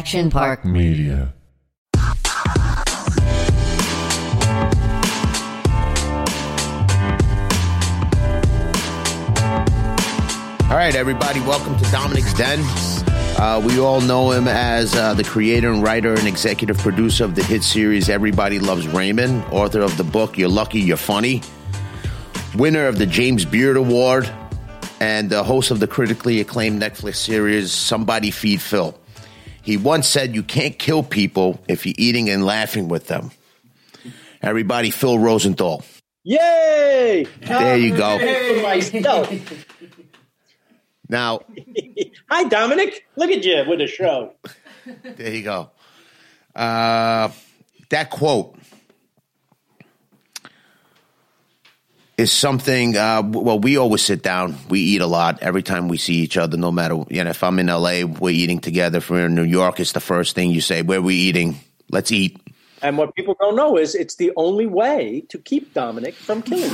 Action Park Media. All right, everybody, welcome to Domenick's Den. Uh, we all know him as uh, the creator and writer and executive producer of the hit series Everybody Loves Raymond, author of the book You're Lucky, You're Funny, winner of the James Beard Award, and the host of the critically acclaimed Netflix series Somebody Feed Phil. He once said, You can't kill people if you're eating and laughing with them. Everybody, Phil Rosenthal. Yay! There you go. Now, Hi, Domenick. Look at you with a show. There you go. Uh, that quote is something. Uh, well, we always sit down. We eat a lot every time we see each other. No matter you know, if I'm in LA, we're eating together. If we're in New York, it's the first thing you say. Where we eating? Let's eat. And what people don't know is it's the only way to keep Domenick from killing.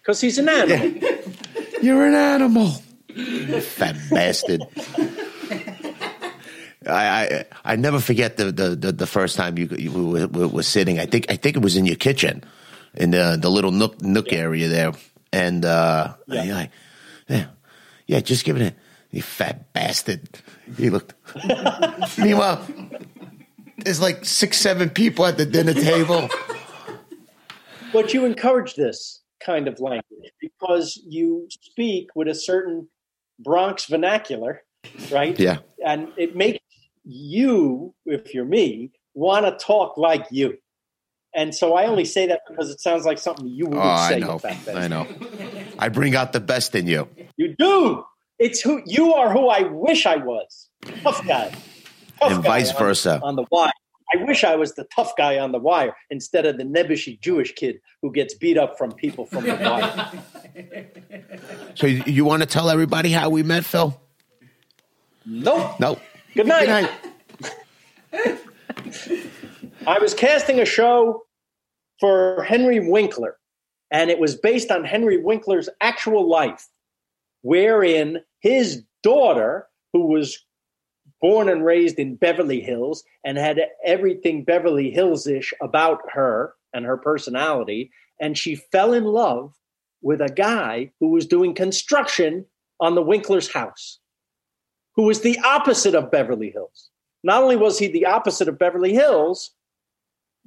Because he's an animal. You're an animal, fat bastard. I, I I never forget the the, the, the first time you, you were, were, were sitting. I think I think it was in your kitchen, in the the little nook nook area there, and uh, Yeah. like, yeah, yeah, just give it a you fat bastard. He looked. Meanwhile, there's like six seven people at the dinner table. But you encourage this kind of language because you speak with a certain Bronx vernacular, right? Yeah. And it makes you, if you're me, want to talk like you. And so I only say that because it sounds like something you would Oh, I say. know. back then. I know. I bring out the best in you. You do. It's who you are. Who I wish I was. Tough guy. Tough And guy vice on- versa. On the wire. I wish I was the tough guy on the wire instead of the nebbishy Jewish kid who gets beat up from people from the wire. So you, you want to tell everybody how we met, Phil? nope. No. Good night. Good night. I was casting a show for Henry Winkler, and it was based on Henry Winkler's actual life, wherein his daughter, who was born and raised in Beverly Hills and had everything Beverly Hills ish about her and her personality, and she fell in love with a guy who was doing construction on the Winkler's house, who was the opposite of Beverly Hills. Not only was he the opposite of Beverly Hills,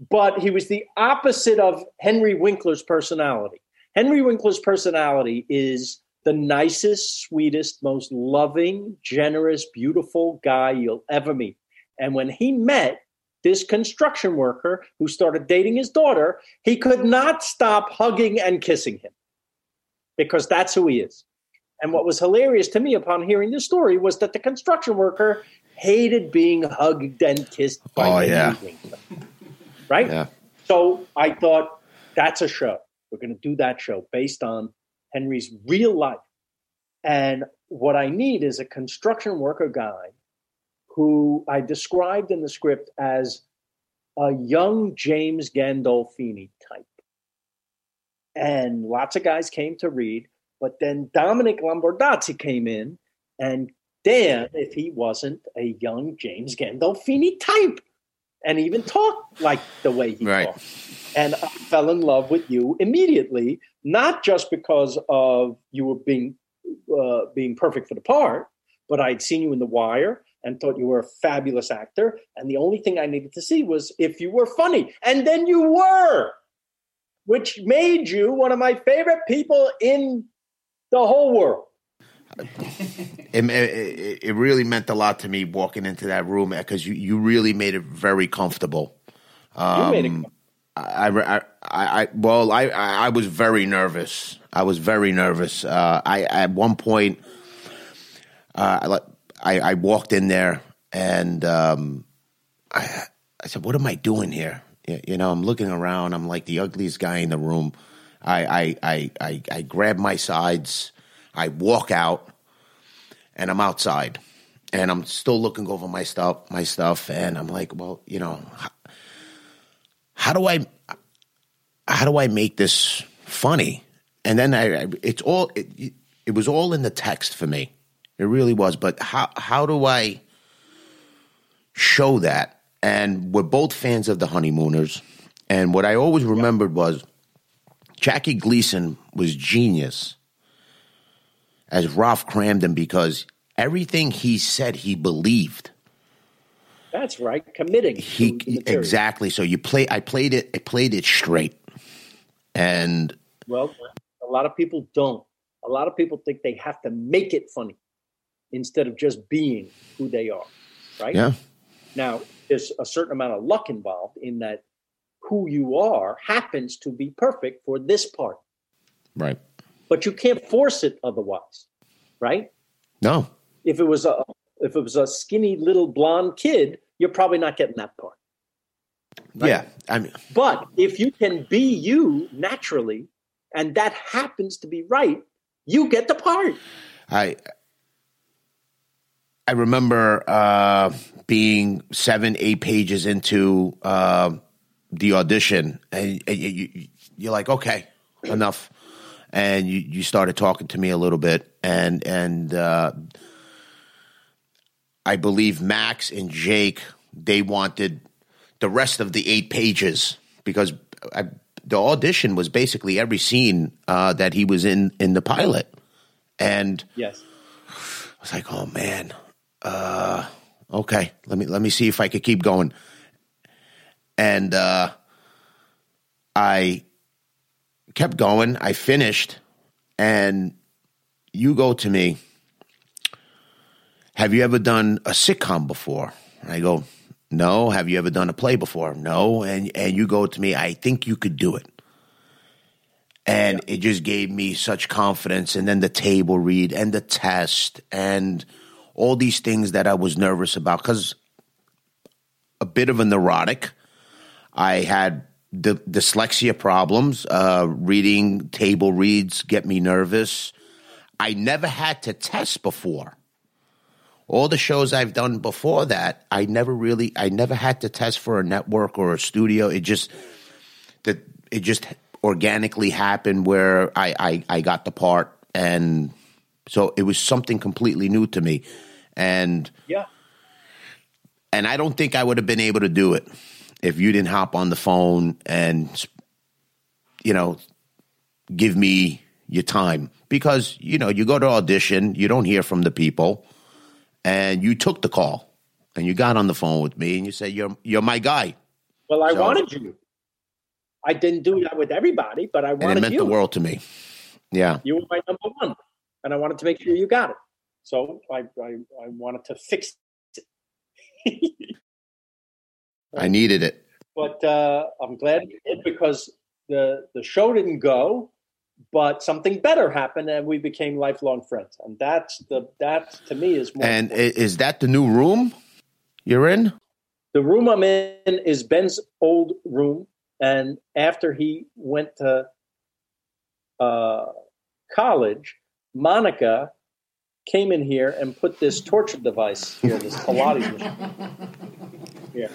but he was the opposite of Henry Winkler's personality. Henry Winkler's personality is the nicest, sweetest, most loving, generous, beautiful guy you'll ever meet. And when he met this construction worker who started dating his daughter, he could not stop hugging and kissing him because that's who he is. And what was hilarious to me upon hearing this story was that the construction worker hated being hugged and kissed by Oh, yeah. Right? Yeah. So I thought that's a show. We're going to do that show based on Henry's real life. And what I need is a construction worker guy who I described in the script as a young James Gandolfini type. And lots of guys came to read, but then Domenick Lombardozzi came in, and damn if he wasn't a young James Gandolfini type and even talked like the way he Right. talked. And I fell in love with you immediately, not just because of you were being uh, being perfect for the part, but I'd seen you in The Wire and thought you were a fabulous actor. And the only thing I needed to see was if you were funny, and then you were, which made you one of my favorite people in the whole world. It, it, it really meant a lot to me walking into that room because you, you really made it very comfortable. You made it. Um, I, I, I, I well, I, I was very nervous. I was very nervous. Uh, I at one point, uh, I, I walked in there and um, I I said, "What am I doing here?" You know, I'm looking around. I'm like the ugliest guy in the room. I I I I, I grab my sides. I walk out, and I'm outside, and I'm still looking over my stuff, my stuff, and I'm like, well, you know, how, how do I, how do I make this funny? And then I, I it's all, it, it was all in the text for me. It really was. But how how do I show that? And we're both fans of the Honeymooners. And what I always remembered was Jackie Gleason was genius as Ralph Kramden because everything he said he believed. That's right, committing. He exactly. So you play. I played it. I played it straight, and well, a lot of people don't. A lot of people think they have to make it funny instead of just being who they are. Right. Yeah. Now, there's a certain amount of luck involved in that. Who you are happens to be perfect for this part. Right. But you can't force it otherwise. Right. No. If it was a if it was a skinny little blonde kid, you're probably not getting that part. Right? Yeah, I mean, but if you can be you naturally, and that happens to be right, you get the part. I I remember uh, being seven, eight pages into uh, the audition, and, and you, you're like, okay, enough, and you, you started talking to me a little bit, and and uh, I believe Max and Jake they wanted the rest of the eight pages because I, the audition was basically every scene uh, that he was in in the pilot, and yes, I was like, oh man, uh, okay, let me let me see if I could keep going, and uh, I kept going. I finished, and you go to me. Have you ever done a sitcom before? And I go, no. Have you ever done a play before? No. And and you go to me, I think you could do it. And yeah. it just gave me such confidence. And then the table read and the test and all these things that I was nervous about because a bit of a neurotic. I had the dyslexia problems. Uh, reading table reads get me nervous. I never had to test before all the shows I've done before that, I never really, I never had to test for a network or a studio. It just that it just organically happened where I, I I got the part, and so it was something completely new to me, and yeah, and I don't think I would have been able to do it if you didn't hop on the phone and you know give me your time because you know you go to audition, you don't hear from the people and you took the call and you got on the phone with me and you said you're you're my guy. Well, I so, wanted you. I didn't do that with everybody, but I wanted and it meant you. the world to me. Yeah, you were my number one, and I wanted to make sure you got it. So I I, I wanted to fix it. I needed it, but uh, I'm glad you did because the the show didn't go, but something better happened and we became lifelong friends. And that's the that to me is more and important. is that the new room you're in? The room i'm in is ben's old room. And after he went to uh, college monica came in here and put this torture device here this pilates machine. Here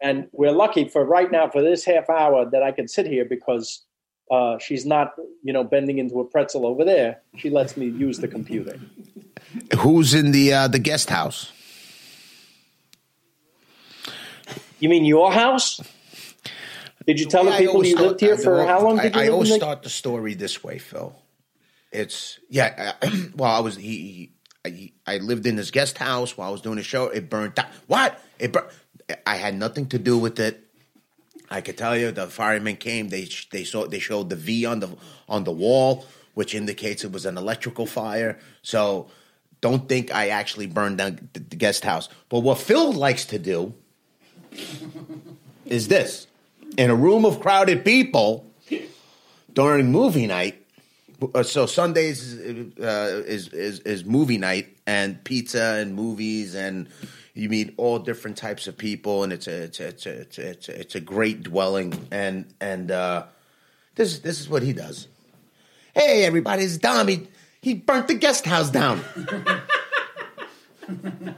and we're lucky for right now for this half hour that i can sit here because uh, she's not, you know, bending into a pretzel over there. She lets me use the computer. Who's in the uh, the guest house? You mean your house? Did you tell the, people you lived here for how long? Did you I, I always start the story this way, Phil. It's yeah. well, I was he, he I, I lived in this guest house while I was doing the show. It burned down. What? It burned. I had nothing to do with it. I could tell you the firemen came. They they saw they showed the V on the on the wall, which indicates it was an electrical fire. So don't think I actually burned down the guest house. But what Phil likes to do is this: in a room of crowded people during movie night. Uh, so Sundays uh, is, is is movie night and pizza and movies and you meet all different types of people, and it's a it's a it's a it's a, it's a, it's a great dwelling. And and uh, this this is what he does. Hey, everybody, it's Dom. He, he burnt the guest house down.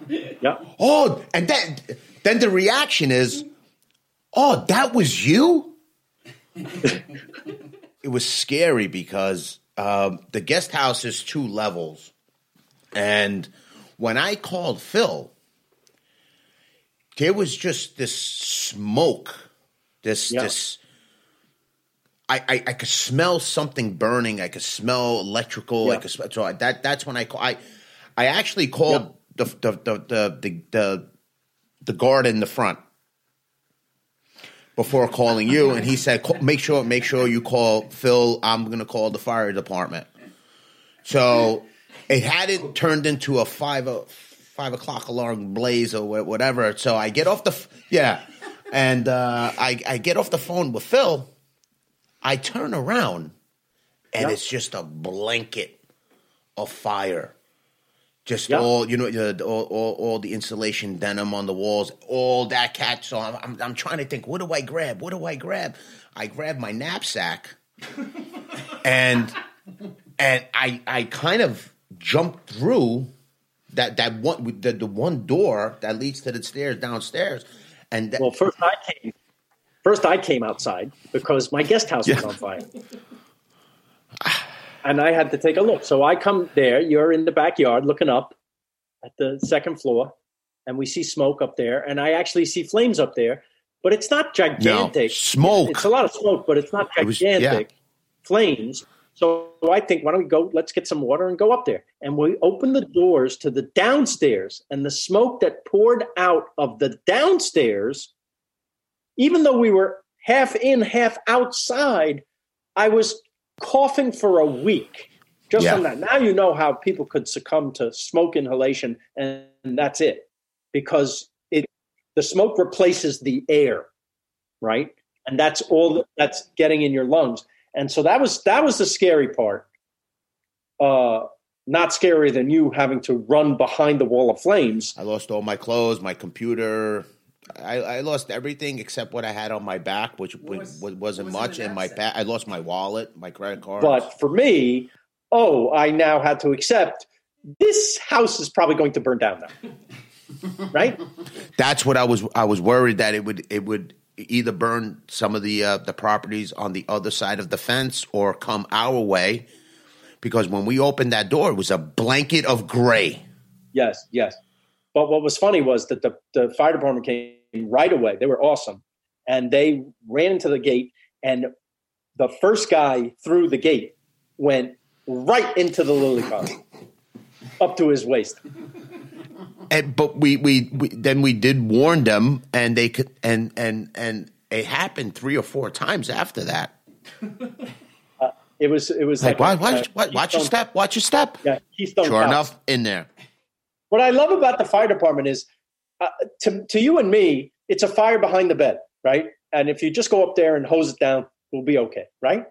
yeah. Oh, and then then the reaction is, oh, that was you. it was scary because um, the guest house is two levels, And when I called Phil, there was just this smoke, this Yeah. this. I, I, I could smell something burning. I could smell electrical. I Yeah. could smell, so I, that that's when I call. I I actually called the, the, the the the the the guard in the front before calling you, and he said, "Make sure, make sure you call Phil. I'm going to call the fire department." So it hadn't turned into a five five o'clock alarm blaze or whatever. So I get off the f- yeah, and uh, I I get off the phone with Phil. I turn around, and Yeah. it's just a blanket of fire. Just Yeah. all you know, all, all, all the insulation denim on the walls, all that cat. So I'm, I'm, I'm trying to think, what do I grab? What do I grab? I grab my knapsack, and and I I kind of jumped through that that one the, the one door that leads to the stairs downstairs, and that, Well, first I came. First, I came outside because my guest house was on fire, and I had to take a look. So I come there. You're in the backyard looking up at the second floor, and we see smoke up there, and I actually see flames up there, but it's not gigantic. smoke. It's a lot of smoke, but it's not It was- yeah. gigantic flames. So I think, why don't we go? Let's get some water and go up there. And we opened the doors to the downstairs, and the smoke that poured out of the downstairs, even though we were half in, half outside, I was coughing for a week just Yeah. from that. Now you know how people could succumb to smoke inhalation, and that's it, because it the smoke replaces the air, right? And that's all that's getting in your lungs. And so that was that was the scary part. Uh, not scarier than you having to run behind the wall of flames. I lost all my clothes, my computer. I, I lost everything except what I had on my back, which was, was- wasn't was much. the And my knapsack? back, I lost my wallet, my credit card. But for me, oh, I now had to accept this house is probably going to burn down now. right? that's what I was. I was worried that it would it would either burn some of the uh, the properties on the other side of the fence or come our way, because when we opened that door, it was a blanket of gray. Yes, yes. But what was funny was that the, the fire department came right away. They were awesome. And they ran into the gate, and the first guy through the gate went right into the lily pond, up to his waist. And but we, we we then we did warn them, and they could and and and it happened three or four times after that. It was it was Like, like, watch, watch, watch your step, watch your step. Yeah, Keystone Sure Cops. enough, in there. What I love about the fire department is, uh, to to you and me, it's a fire behind the bed, right? And if you just go up there and hose it down, we'll be okay, right?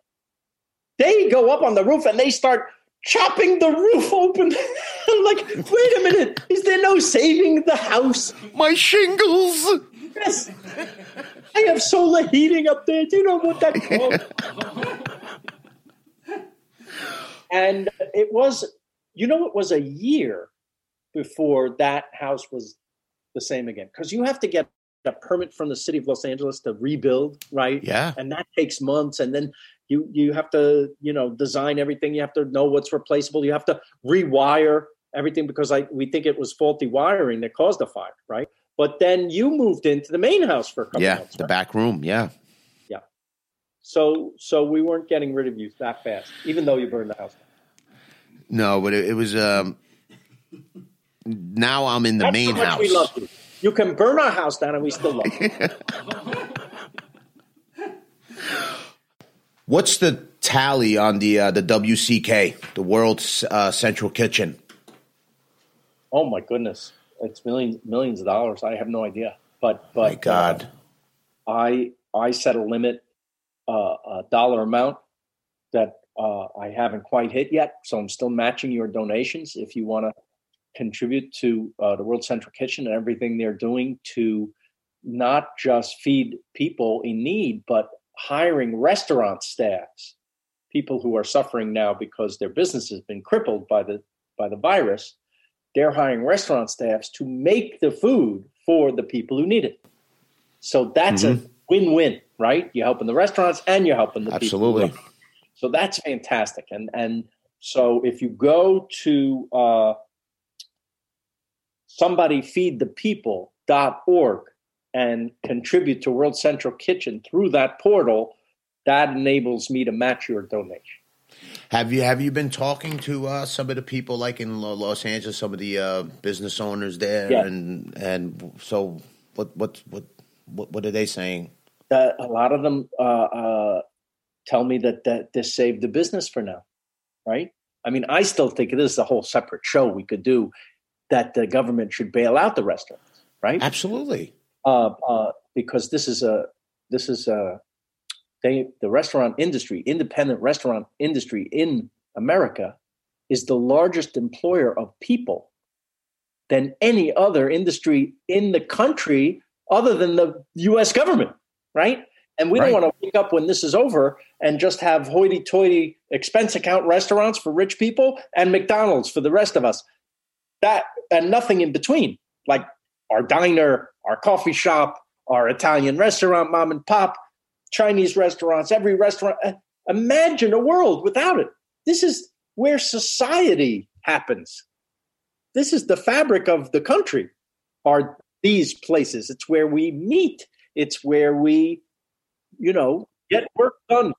They go up on the roof and they start chopping the roof open. I'm like, wait a minute, is there no saving the house? My shingles. Yes. I have solar heating up there. Do you know what that costs? and it was, you know, it was a year before that house was the same again because you have to get a permit from the city of Los Angeles to rebuild, right? Yeah. and that takes months and then you you have to you know design everything you have to know what's replaceable you have to rewire everything because I we think it was faulty wiring that caused the fire right but then you moved into the main house for a couple Yeah, months the right? back room. Yeah. Yeah so so we weren't getting rid of you that fast even though you burned the house down. No, but it, it was. um Now I'm in the That's main how much house. we love you you can burn our house down and we still love you What's the tally on the uh, the WCK, the World uh, Central Kitchen? oh my goodness it's millions millions of dollars I have no idea but but My God. I I set a limit, uh, a dollar amount that uh, I haven't quite hit yet. So I'm still matching your donations. If you want to contribute to uh, the World Central Kitchen and everything they're doing to not just feed people in need, but hiring restaurant staffs, people who are suffering now because their business has been crippled by the by the virus. They're hiring restaurant staffs to make the food for the people who need it. So that's a win-win, right? You're helping the restaurants and you're helping the Absolutely. people. Absolutely. So that's fantastic. And and so if you go to uh, somebodyfeedthepeople.org and contribute to World Central Kitchen through that portal, that enables me to match your donation. Have you have you been talking to uh, some of the people like in Los Angeles, some of the uh, business owners there, Yeah. and and so what what what what what are they saying? That a lot of them uh, uh, tell me that, that this saved the business for now, right? I mean, I still think this is a whole separate show we could do that the government should bail out the restaurants, right? Absolutely. Uh, uh, because this is a this is a they the restaurant industry, independent restaurant industry in America, is the largest employer of people than any other industry in the country, other than the U.S. government, right? And we Right. don't want to wake up when this is over and just have hoity-toity expense account restaurants for rich people and McDonald's for the rest of us. That and nothing in between, like our diner, our coffee shop, our Italian restaurant, mom and pop, Chinese restaurants, every restaurant. Uh, Imagine a world without it. This is where society happens. This is the fabric of the country. Are these places? It's where we meet. It's where we, you know, get work done.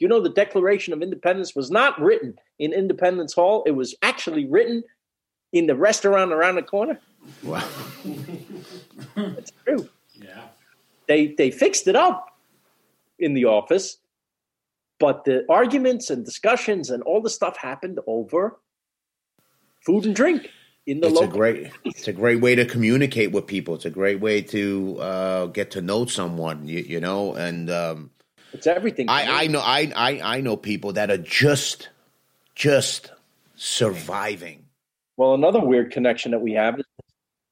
You know, the Declaration of Independence was not written in Independence Hall. It was actually written in the restaurant around the corner. Wow. That's true. Yeah. they they fixed it up in the office but the arguments and discussions and all the stuff happened over food and drink in the It's a local great it's a great way to communicate with people. It's a great way to uh, get to know someone. You, you know, and um, it's everything I I know I, I I know people that are just just surviving. Well another weird connection that we have is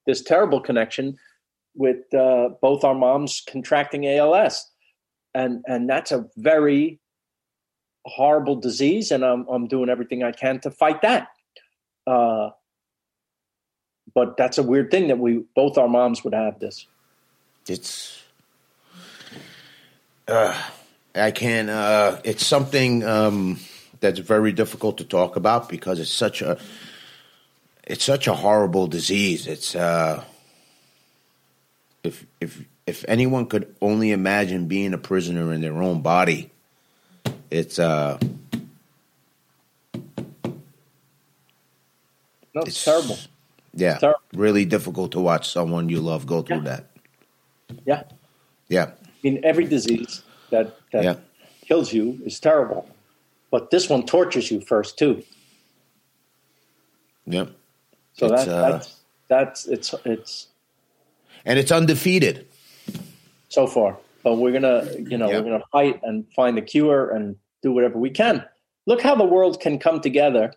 this terrible connection with uh, both our moms contracting als and and that's a very horrible disease and i'm, I'm doing everything i can to fight that uh, but that's a weird thing that we both our moms would have this It's uh, I can't. Uh, it's something um, that's very difficult to talk about because it's such a it's such a horrible disease. It's uh, if if if anyone could only imagine being a prisoner in their own body, it's uh, no it's, terrible Yeah, Terrible. really difficult to watch someone you love go through Yeah. that. yeah Yeah, i mean every disease that that yeah. kills you is terrible but this one tortures you first too Yep. So It's, that, uh, that's that's it's it's And it's undefeated. so far. But we're gonna, you know, Yeah. we're gonna fight and find the cure and do whatever we can. Look how the world can come together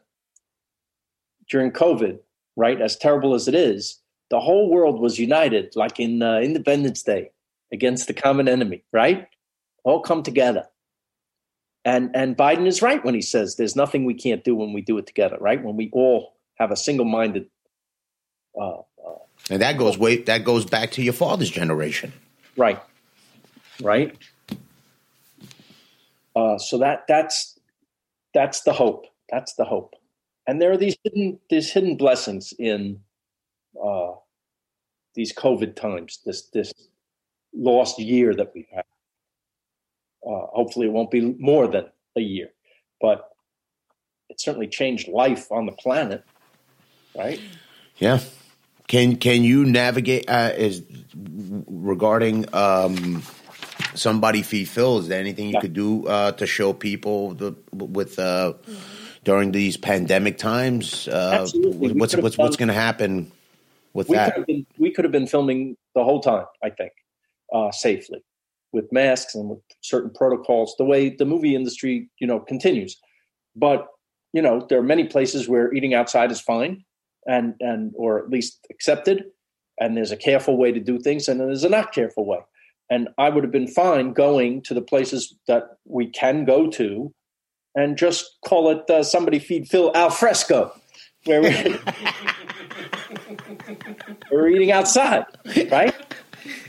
during COVID, right? As terrible as it is, the whole world was united, like in uh, Independence Day, against the common enemy, right? All come together. And and Biden is right when he says there's nothing we can't do when we do it together, right? When we all have a single-minded. Uh, uh, And that goes way that goes back to your father's generation. Right. Right. Uh, so that that's that's the hope. That's the hope. And there are these hidden these hidden blessings in uh, these COVID times. This this lost year that we've had. Uh, hopefully, it won't be more than a year, but it certainly changed life on the planet. Right. Yeah. Can can you navigate uh, is regarding um, somebody feed Phil? Is there anything you Yeah. could do uh, to show people the, with uh, during these pandemic times? Uh. What's what's what's going to happen with we that? could have been we could have been filming the whole time i think uh, safely with masks and with certain protocols the way the movie industry you know continues but you know there are many places where eating outside is fine and and or at least accepted and there's a careful way to do things and then there's a not careful way and i would have been fine going to the places that we can go to and just call it uh, somebody feed phil al fresco where we we're eating outside, right?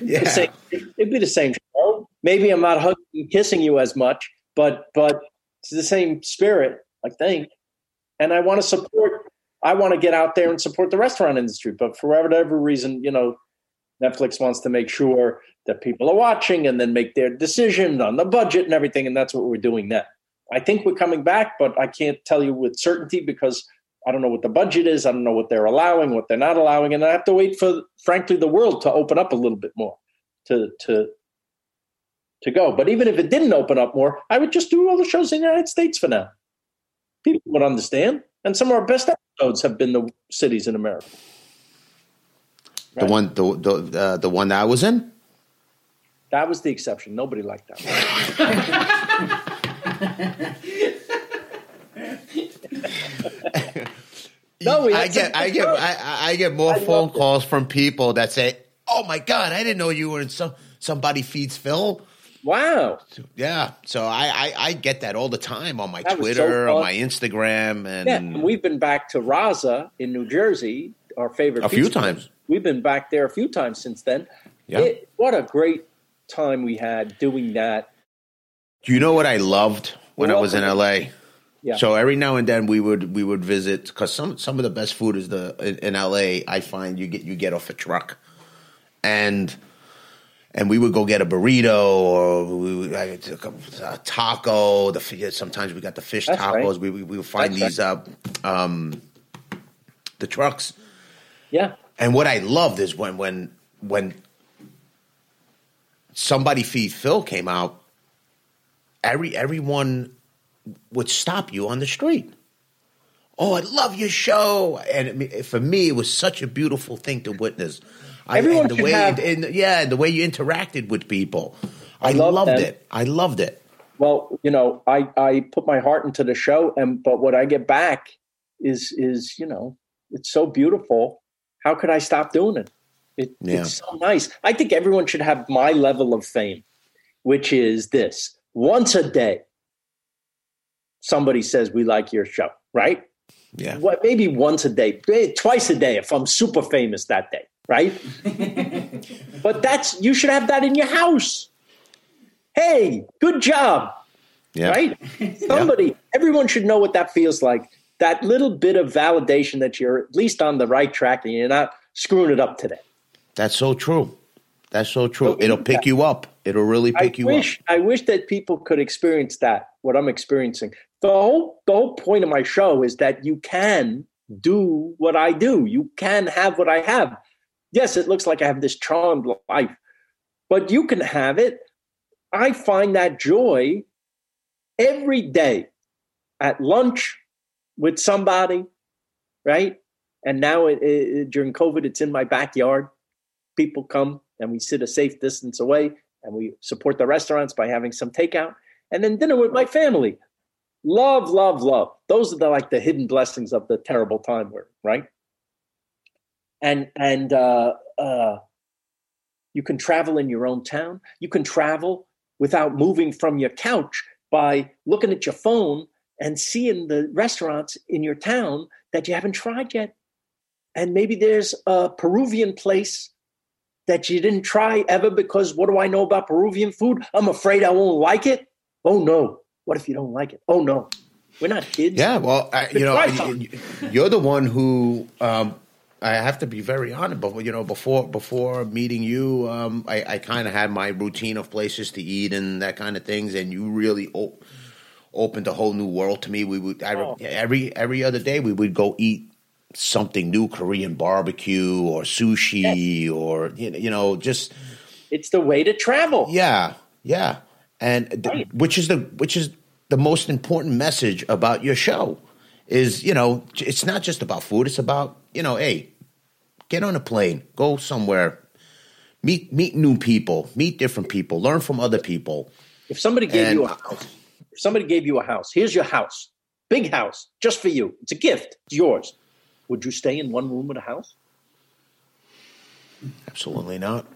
yeah. The same- it'd be the same show. Maybe I'm not hugging and kissing you as much, but but it's the same spirit, I think. And I want to support. I want to get out there and support the restaurant industry. But for whatever reason, you know, Netflix wants to make sure that people are watching and then make their decision on the budget and everything. And that's what we're doing now. I think we're coming back, but I can't tell you with certainty because I don't know what the budget is. I don't know what they're allowing, what they're not allowing. And I have to wait for, frankly, the world to open up a little bit more to, to, to go. But even if it didn't open up more, I would just do all the shows in the United States for now. People would understand. And some of our best episodes have been the cities in America. Right? The one, the the uh, the one that I was in. That was the exception. Nobody liked that. no, I get, I get, I, I, get more I phone calls it. from people that say, "Oh my god, I didn't know you were in some somebody feeds Phil." Wow. Yeah. So I, I, I get that all the time on my that Twitter, so on my Instagram, and yeah. And we've been back to Raza in New Jersey, our favorite. A few times. We've been back there a few times since then. Yeah. It, what a great time we had doing that. Do you know what I loved when I was in LA? Yeah. So every now and then we would we would visit because some some of the best food is the in, in LA. I find you get you get off a truck, and and we would go get a burrito or we would, a taco. The sometimes we got the fish That's tacos. Right. We, we, we would find That's these right. uh, um, the trucks. Yeah. And what I loved is when when when somebody feed Phil came out, every everyone would stop you on the street. Oh, I love your show, and for me, it was such a beautiful thing to witness. Everyone I, the way, have, and, yeah, the way you interacted with people, I, I loved them. it. I loved it. Well, you know, I I put my heart into the show, and but what I get back is is you know, it's so beautiful. How could I stop doing it? it yeah. It's so nice. I think everyone should have my level of fame, which is this: once a day, somebody says we like your show, right? Yeah. What, maybe once a day, twice a day if I'm super famous that day, right? but that's you should have that in your house. Hey, good job. Yeah. Right? Somebody, yeah. everyone should know what that feels like. That little bit of validation that you're at least on the right track and you're not screwing it up today. That's so true. That's so true. So It'll pick that. you up. It'll really pick I you wish, up. I wish that people could experience that, what I'm experiencing. The whole, the whole point of my show is that you can do what I do. You can have what I have. Yes, it looks like I have this charmed life, but you can have it. I find that joy every day at lunch with somebody, right? And now it, it, during COVID, it's in my backyard. People come and we sit a safe distance away and we support the restaurants by having some takeout and then dinner with my family. Love, love, love. Those are the like the hidden blessings of the terrible time we're right. And and uh, uh, you can travel in your own town. You can travel without moving from your couch by looking at your phone and seeing the restaurants in your town that you haven't tried yet. And maybe there's a Peruvian place that you didn't try ever because what do I know about Peruvian food? I'm afraid I won't like it. Oh no, what if you don't like it? Oh no, we're not kids. Yeah, well, I, you know, you're the one who um, I have to be very honest. But you know, before before meeting you, um, I, I kind of had my routine of places to eat and that kind of things, and you really op- opened a whole new world to me. We would I, oh. every every other day we would go eat something new, Korean barbecue or sushi yes. or you know, just it's the way to travel. Yeah, yeah and right. which is the which is the most important message about your show is you know it's not just about food. It's about you know hey get on a plane go somewhere meet meet new people meet different people learn from other people. If somebody gave and, you a house if somebody gave you a house here's your house big house just for you. It's a gift. It's yours. Would you stay in one room of the house? Absolutely not.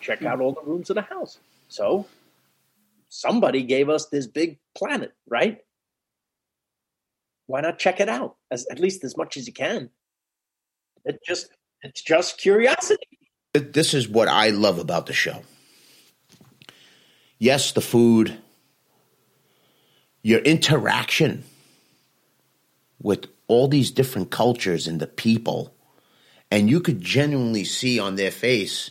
Check out all the rooms of the house. So somebody gave us this big planet, right? Why not check it out as at least as much as you can? It just it's just curiosity. This is what I love about the show. Yes, the food, your interaction with all these different cultures and the people, and you could genuinely see on their face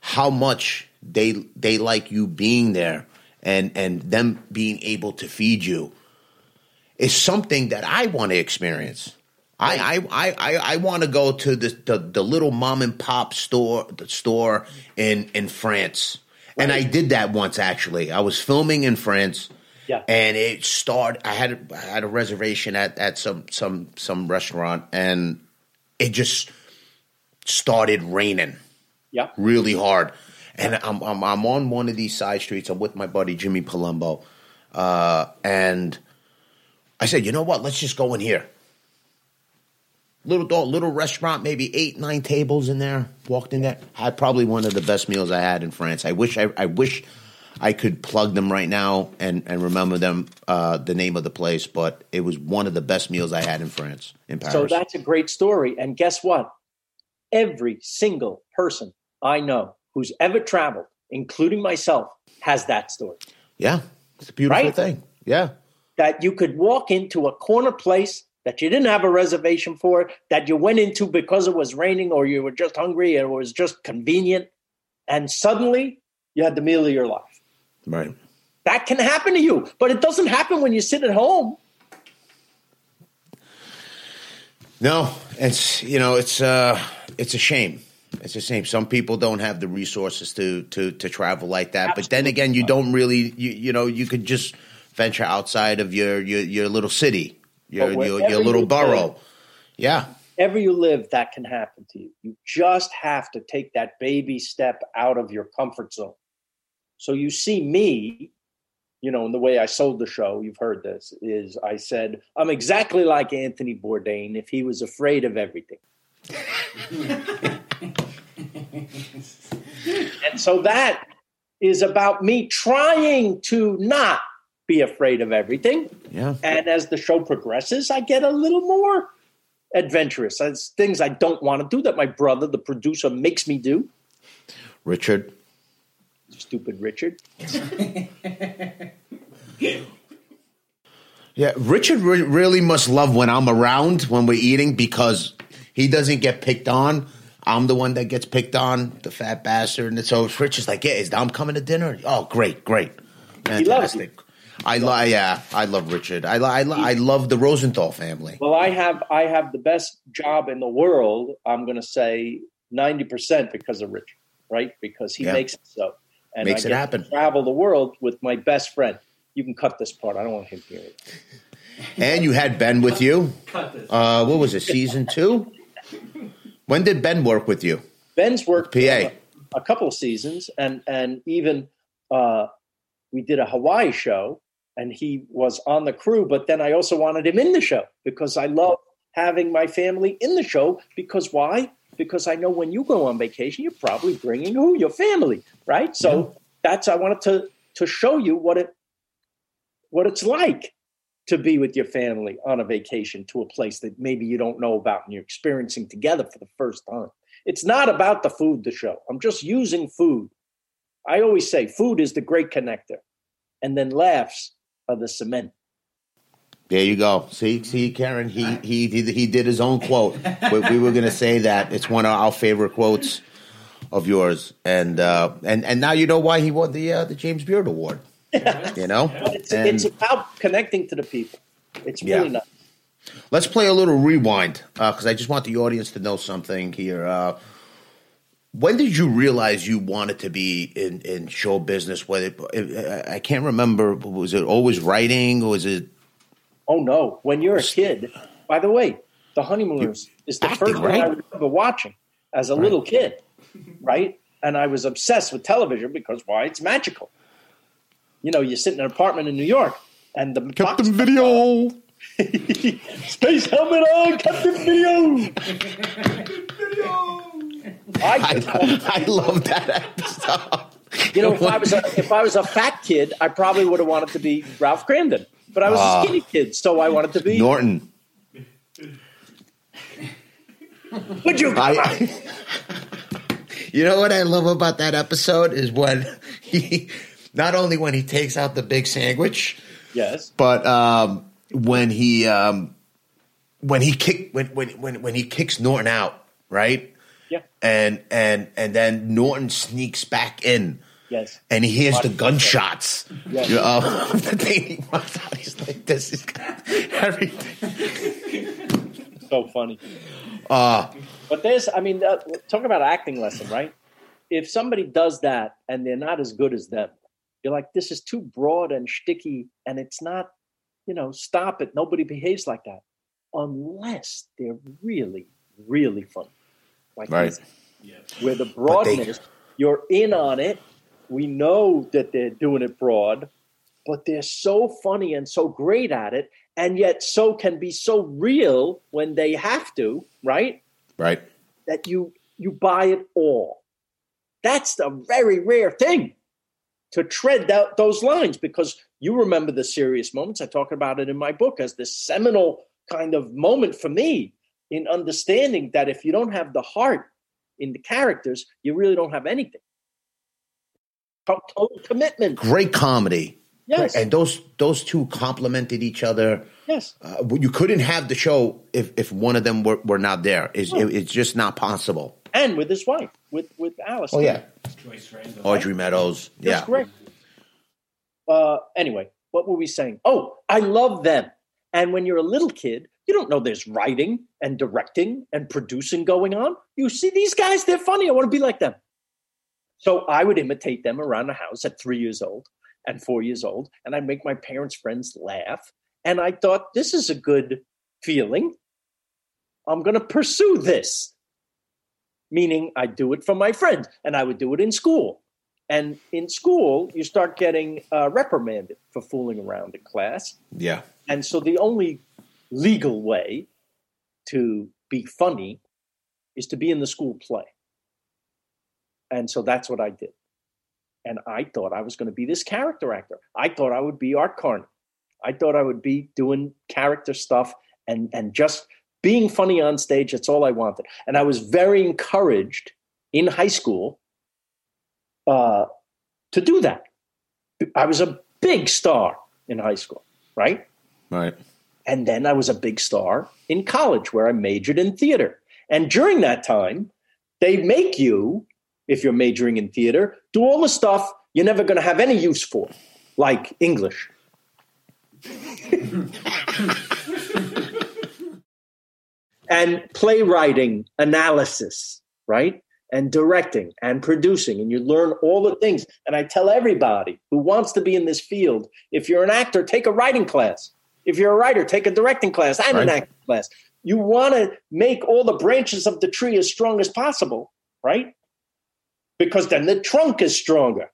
how much they they like you being there and and them being able to feed you is something that I want to experience. I I I, I want to go to the, the, the little mom and pop store the store in in France, right. and I did that once actually. I was filming in France, yeah, and it started. I had I had a reservation at at some some some restaurant, and it just started raining, yeah, really hard. And I'm, I'm I'm on one of these side streets. I'm with my buddy Jimmy Palumbo, uh, and I said, you know what? Let's just go in here little dog, little restaurant, maybe eight, nine tables in there. Walked in there, had probably one of the best meals I had in France. I wish I, I wish I could plug them right now and, and remember them uh, the name of the place, but it was one of the best meals I had in France in Paris. So that's a great story. And guess what? Every single person I know who's ever traveled, including myself, has that story. Yeah, it's a beautiful right? thing. Yeah, that you could walk into a corner place that you didn't have a reservation for, that you went into because it was raining or you were just hungry and it was just convenient, and suddenly you had the meal of your life. Right. That can happen to you, but it doesn't happen when you sit at home. No, it's you know it's uh it's a shame. It's a shame. Some people don't have the resources to to to travel like that. Absolutely. But then again, you don't really you you know you could just venture outside of your your, your little city your your, your little you borough. Live, yeah. Wherever you live, that can happen to you. You just have to take that baby step out of your comfort zone. So you see me, you know, in the way I sold the show, you've heard this, is I said, I'm exactly like Anthony Bourdain if he was afraid of everything. and so that is about me trying to not be afraid of everything. Yeah. And as the show progresses, I get a little more adventurous. It's things I don't want to do that my brother, the producer, makes me do. Richard. Stupid Richard. yeah, Richard re- really must love when I'm around when we're eating because he doesn't get picked on. I'm the one that gets picked on, the fat bastard. And so Richard's like, yeah, is Dom coming to dinner? Oh, great, great. Fantastic. I lo- yeah, I love Richard. I lo- I, lo- I love the Rosenthal family. Well, I have I have the best job in the world. I'm going to say ninety percent because of Richard, right? Because he yeah. makes it so, and makes I it happen. travel the world with my best friend. You can cut this part. I don't want him to hear it. And you had Ben with you. Uh, what was it? Season two. When did Ben work with you? Ben's worked PA a, a couple of seasons, and and even uh, we did a Hawaii show and he was on the crew. But then I also wanted him in the show because I love having my family in the show. Because why? Because I know when you go on vacation, you're probably bringing who your family, right? So yeah. that's I wanted to to show you what it what it's like to be with your family on a vacation to a place that maybe you don't know about and you're experiencing together for the first time. It's not about the food, the show. I'm just using food. I always say food is the great connector, and then laughs of the cement. There you go. See, see, Karen, he he he, he did his own quote. we, we, were going to say that it's one of our favorite quotes of yours, and uh, and and now you know why he won the uh, the James Beard Award. you know, it's, and, it's about connecting to the people. It's really yeah. nice. Let's play a little rewind because uh, I just want the audience to know something here. When did you realize you wanted to be in, in show business? Whether I can't remember, was it always writing or was it? Oh no! When you're a kid, by the way, The Honeymooners is the acting, first right? thing I remember watching as a right. little kid, right? And I was obsessed with television because why? It's magical. You know, you sit in an apartment in New York, and the Captain Video. Space helmet on, Captain Video. video. I, I, I love that episode. You know, if I was a, if I was a fat kid, I probably would have wanted to be Ralph Kramden. But I was uh, a ah. skinny kid, so I wanted to be Norton. Would you? I, you know what I love about that episode is when he, not only when he takes out the big sandwich, yes, but um, when he um, when he kick when when when when he kicks Norton out, right? Yeah. And and and then Norton sneaks back in. Yes. And he hears the gunshots. Yes. You know, the thing he runs out, he's like this is everything. So funny. Uh But there's, I mean, uh, talk about acting lesson, right? If somebody does that and they're not as good as them, you're like, this is too broad and sticky, and it's not, you know, stop it. Nobody behaves like that unless they're really, really funny. Like Right. this. Where the broadness, you're in on it. We know that they're doing it broad, but they're so funny and so great at it, and yet so can be so real when they have to, right? right. that you you buy it all. That's a very rare thing to tread that, those lines because you remember the serious moments. I talk about it in my book as this seminal kind of moment for me in understanding that if you don't have the heart in the characters, you really don't have anything. Total commitment. Great comedy. Yes. And those those two complemented each other. Yes. Uh, you couldn't have the show if, if one of them were, were not there. It's, it- it's just not possible. And with his wife, with with Alice. Oh yeah, Joyce Randolph. Audrey Meadows. That's Yeah, great. Uh, anyway, what were we saying? Oh, I love them. And when you're a little kid, you don't know there's writing and directing and producing going on. You see these guys, they're funny. I want to be like them. So I would imitate them around the house at three years old and four years old, and I'd make my parents' friends laugh. And I thought, this is a good feeling. I'm going to pursue this. Meaning, I'd do it for my friends, and I would do it in school. And in school, you start getting uh, reprimanded for fooling around in class. yeah. And so the only legal way to be funny is to be in the school play. And so that's what I did. And I thought I was going to be this character actor. I thought I would be Art Carney. I thought I would be doing character stuff and, and just being funny on stage. That's all I wanted. And I was very encouraged in high school uh, to do that. I was a big star in high school, right? Right. And then I was a big star in college where I majored in theater. And during that time, they make you, if you're majoring in theater, do all the stuff you're never going to have any use for, like English. and playwriting analysis, right? And directing and producing. And you learn all the things. And I tell everybody who wants to be in this field if you're an actor, take a writing class. If you're a writer, take a directing class and an acting class. You want to make all the branches of the tree as strong as possible, right? Because then the trunk is stronger.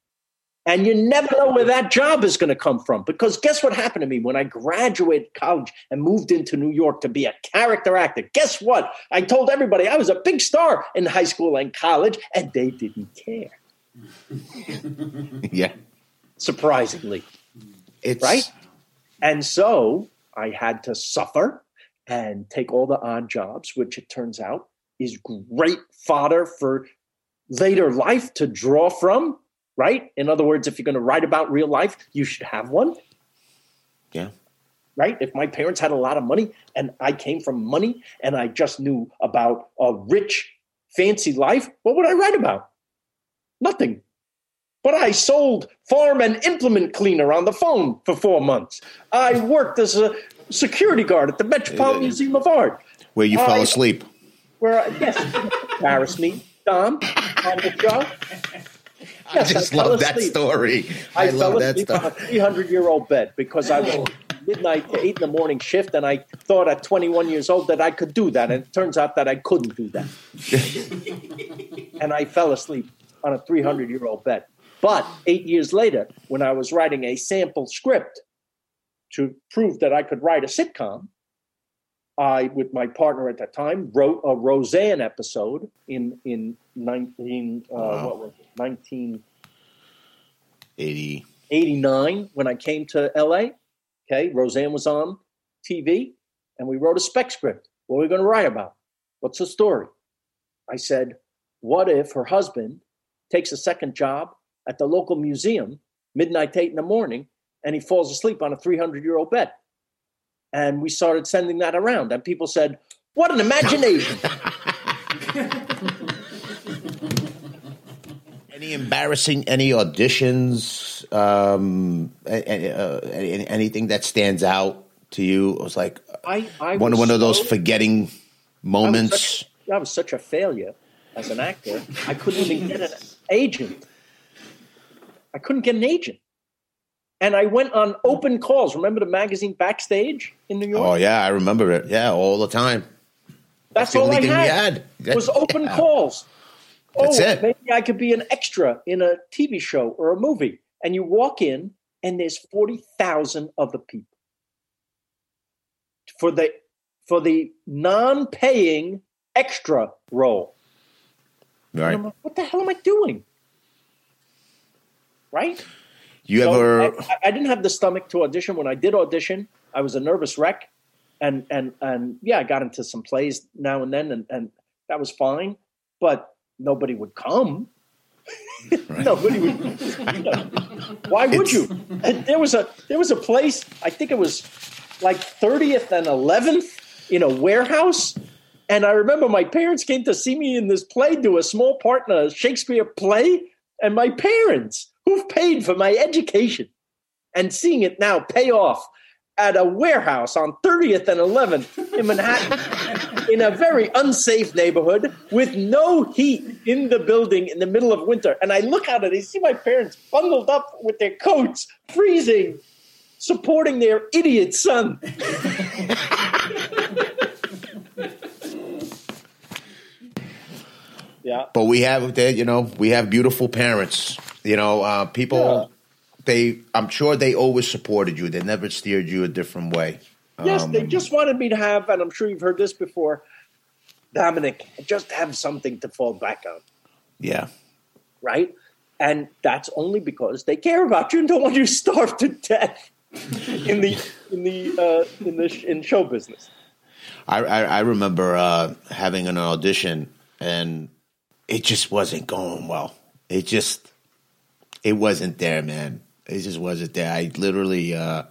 And you never know where that job is going to come from. Because guess what happened to me when I graduated college and moved into New York to be a character actor? Guess what? I told everybody I was a big star in high school and college, and they didn't care, Yeah. surprisingly. It's Right? And so I had to suffer and take all the odd jobs, which it turns out is great fodder for later life to draw from, right? In other words, if you're going to write about real life, you should have one, Yeah. right? If my parents had a lot of money and I came from money and I just knew about a rich, fancy life, what would I write about? Nothing. But I sold farm and implement cleaner on the phone for four months. I worked as a security guard at the Metropolitan Museum of Art, Where you I- fell asleep. where, I, yes, embarrass me, Dom, on the show. I just I love that story. I, I, love fell that asleep on a story. 300 year old bed because I was midnight to 8 in the morning shift, and I thought at 21 years old that I could do that. And it turns out that I couldn't do that. and I fell asleep on a 300 year old bed. But eight years later, when I was writing a sample script to prove that I could write a sitcom, I, with my partner at that time, wrote a Roseanne episode in in 19 uh, Wow. what was it? 19 80. 89 when I came to LA. Okay, Roseanne was on TV and we wrote a spec script. What are we going to write about? What's the story? I said, What if her husband takes a second job at the local museum midnight eight in the morning and he falls asleep on a 300 year old bed? And we started sending that around, and people said, "What an imagination!" Any embarrassing, any auditions, um, a- a- uh, any- anything that stands out to you? It was like I, I one was one of those forgetting I was moments. such- I was such a failure as an actor. I couldn't even get an agent. I couldn't get an agent. And I went on open calls. Remember the magazine Backstage in New York? oh yeah, I remember it. Yeah, all the time. That's the all only I thing we had. had. Was open Yeah. calls. That's oh, it. maybe I could be an extra in a TV show or a movie. And you walk in, and there's forty thousand other people for the for the non-paying extra role. And Right? I'm like, what the hell am I doing? Right? You So ever? I, I didn't have the stomach to audition. When I did audition, I was a nervous wreck, and and and yeah, I got into some plays now and then, and, and that was fine. But nobody would come. nobody would. Why would It's- you? And There was a there was a place. I think it was like thirtieth and eleventh in a warehouse. And I remember my parents came to see me in this play, do a small part in a Shakespeare play, and my parents, who've paid for my education, and seeing it now pay off at a warehouse on 30th and 11th in Manhattan, in a very unsafe neighborhood with no heat in the building in the middle of winter. And I look out and I see my parents bundled up with their coats, freezing, supporting their idiot son. yeah. But we have, you know, we have beautiful parents. You know, uh, people. Yeah. They, I'm sure they always supported you. They never steered you a different way. Yes, Um, they just wanted me to have, and I'm sure you've heard this before, Domenick, just have something to fall back on, Yeah. right? And that's only because they care about you and don't want you to starve to death in the in the uh, in the sh- in show business. I, I, I remember uh, having an audition and it just wasn't going well. It just, it wasn't there, man. It just wasn't there. I literally, uh,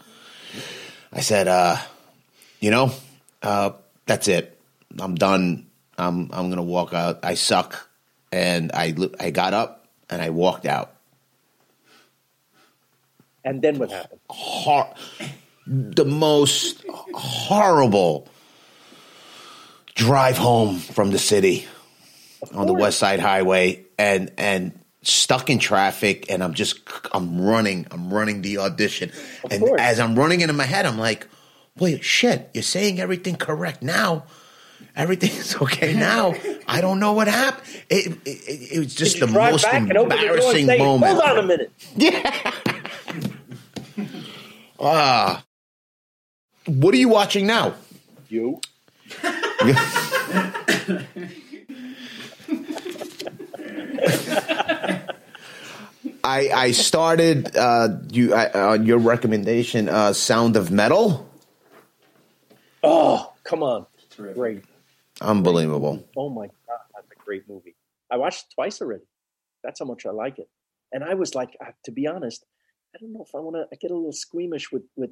I said, uh, you know, uh, that's it. I'm done. I'm, I'm going to walk out. I suck. And I, I got up and I walked out. And then what happened? Hor- the most horrible drive home from the city on the. West Side Highway and and stuck in traffic and I'm just I'm running I'm running the audition and course. as I'm running it in my head I'm like wait shit you're saying everything correct now everything's okay now I don't know what happened it it, it, it was just the most open the embarrassing say, moment Hold on a minute. Yeah. ah what are you watching now You. I I started uh, you I, on your recommendation, uh, Sound of Metal. Oh, come on. Terrific. Great. Unbelievable. Oh my God, that's a great movie. I watched it twice already. That's how much I like it. And I was like, uh, to be honest, I don't know if I want to. I get a little squeamish with with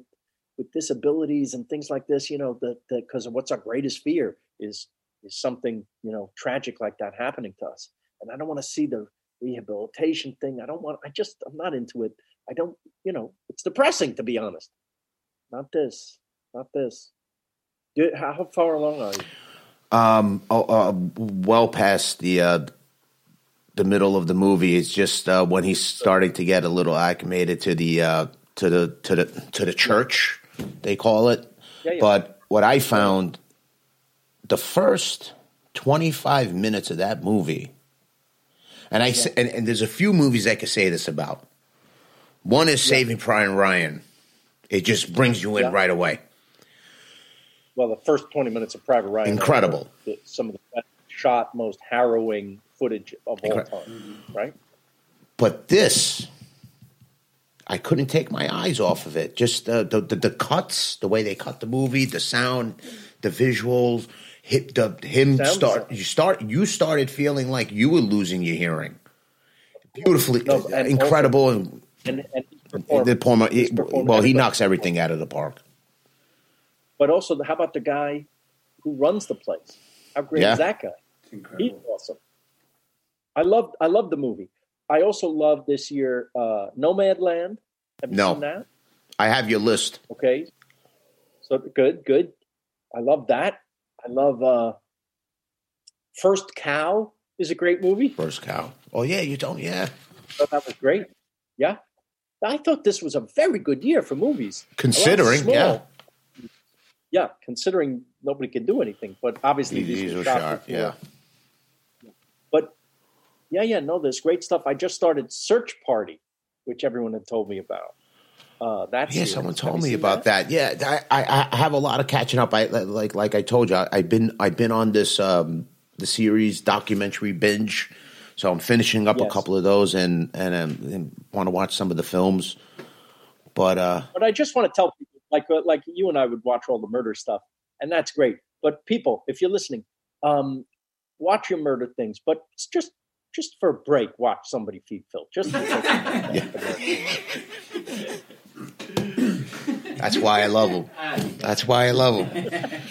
with disabilities and things like this. You know, the because what's our greatest fear is is something you know tragic like that happening to us. And I don't want to see the rehabilitation thing. I don't want. I just I'm not into it. I don't. You know, it's depressing to be honest. Not this. Not this. How, how far along are you? Um, oh, uh, well past the uh, the middle of the movie. It's just uh, when he's starting to get a little acclimated to the uh, to the to the to the church, they call it. Yeah, yeah. But what I found, the first twenty five minutes of that movie, and I s and, and there's a few movies I could say this about. One is Saving Private Ryan. It just brings you in Yeah. right away. well, the first 20 minutes of Private Ryan. Incredible. some of the best shot, most harrowing footage of all Incre- time, right? But this, I couldn't take my eyes off of it. Just the the, the, the cuts, the way they cut the movie, the sound, the visuals. Hit the him Sound start. design. You start. You started feeling like you were losing your hearing. Beautifully, No, and incredible, and And, and his the Palmer- his well, he knocks everything out of the park. but also the, how about the guy who runs the place? How great Yeah. is that guy? Incredible. He's awesome. I love I love the movie. I also love this year uh, Nomadland. Have you No. seen that? I have your list. Okay. So good, good. I love that. I love uh First Cow is a great movie. First cow. Oh yeah, you don't. Yeah, thought that was great. Yeah. I thought this was a very good year for movies. Considering. Yeah, Yeah, considering nobody can do anything, but obviously these, these were shot. Yeah. But yeah, yeah, no, there's great stuff. I just started Search Party, which everyone had told me about. Uh, that's Yeah, someone told me about that. Yeah, I, I, I have a lot of catching up. I like like I told you, I, I've been I've been on this um, the series documentary binge, so I'm finishing up a couple of those and and, um, and want to watch some of the films. But uh, But I just want to tell people, like uh, like you and I would watch all the murder stuff, and that's great. But people, if you're listening, um, watch your murder things, but it's just just for a break, watch somebody feed Phil. Just that's why I love them. That's why I love them.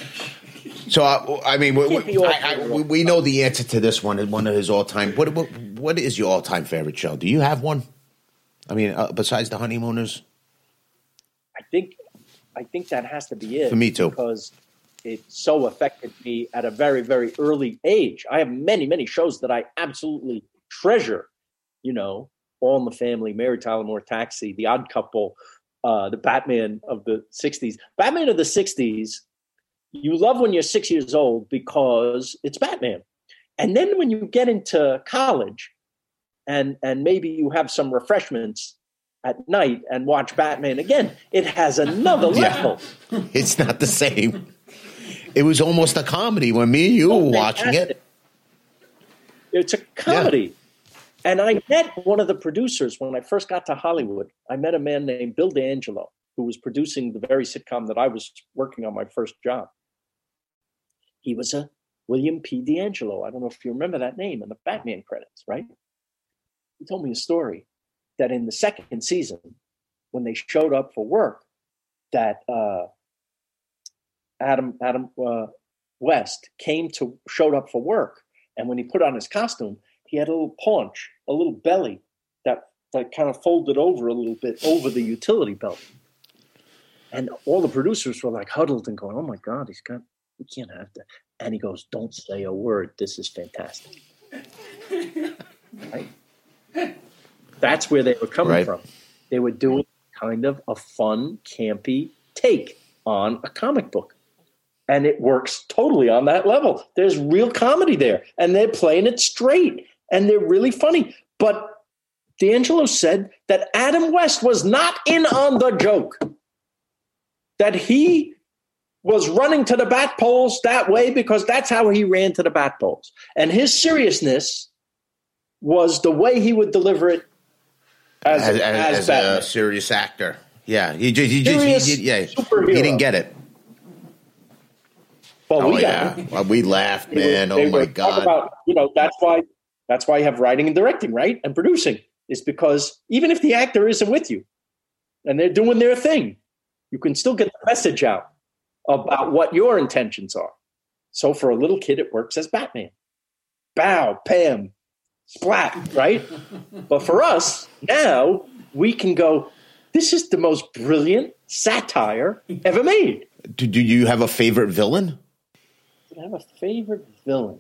So I, I mean, we, I, I, we, know the answer to this one. One of his all time. What, what what is your all time favorite show? Do you have one? I mean, uh, besides the honeymooners. I think I think that has to be it For me too. because it so affected me at a very very early age. I have many many shows that I absolutely treasure. You know, All in the Family, Mary Tyler Moore, Taxi, The Odd Couple, uh, the Batman of the '60s. Batman of the '60s. You love when you're six years old because it's Batman, and then when you get into college, and and maybe you have some refreshments at night and watch Batman again, it has another Yeah. level. It's not the same. It was almost a comedy when me and you were watching it. It's a comedy. And I met one of the producers when I first got to Hollywood. I met a man named Bill D'Angelo, who was producing the very sitcom that I was working on my first job. He was a William P. D'Angelo. I don't know if you remember that name in the Batman credits, right? He told me a story that in the second season, when they showed up for work, that uh, Adam Adam uh, West came to showed up for work, and when he put on his costume, he had a little paunch, a little belly that that kind of folded over a little bit over the utility belt. And all the producers were like huddled and going, "Oh my God, he's got we can't have that." And he goes, "Don't say a word. This is fantastic." right? That's where they were coming Right. from. They were doing kind of a fun, campy take on a comic book. And it works totally on that level. There's real comedy there, and they're playing it straight, and they're really funny. But D'Angelo said that Adam West was not in on the joke, that he was running to the bat poles that way because that's how he ran to the bat poles. And his seriousness was the way he would deliver it as, as, as, as, as a serious actor. Yeah, he just, he just, he, yeah, superhero. he didn't get it. well, Oh we yeah, well, we laughed, man. were- oh my were- god, About, you know, that's why that's why you have writing and directing, right? And producing is because even if the actor isn't with you and they're doing their thing, you can still get the message out about what your intentions are. So for a little kid, it works as Batman. Bow, Pam, splat, right? but for us, now we can go, this is the most brilliant satire ever made. do, do you have a favorite villain? I have a favorite villain.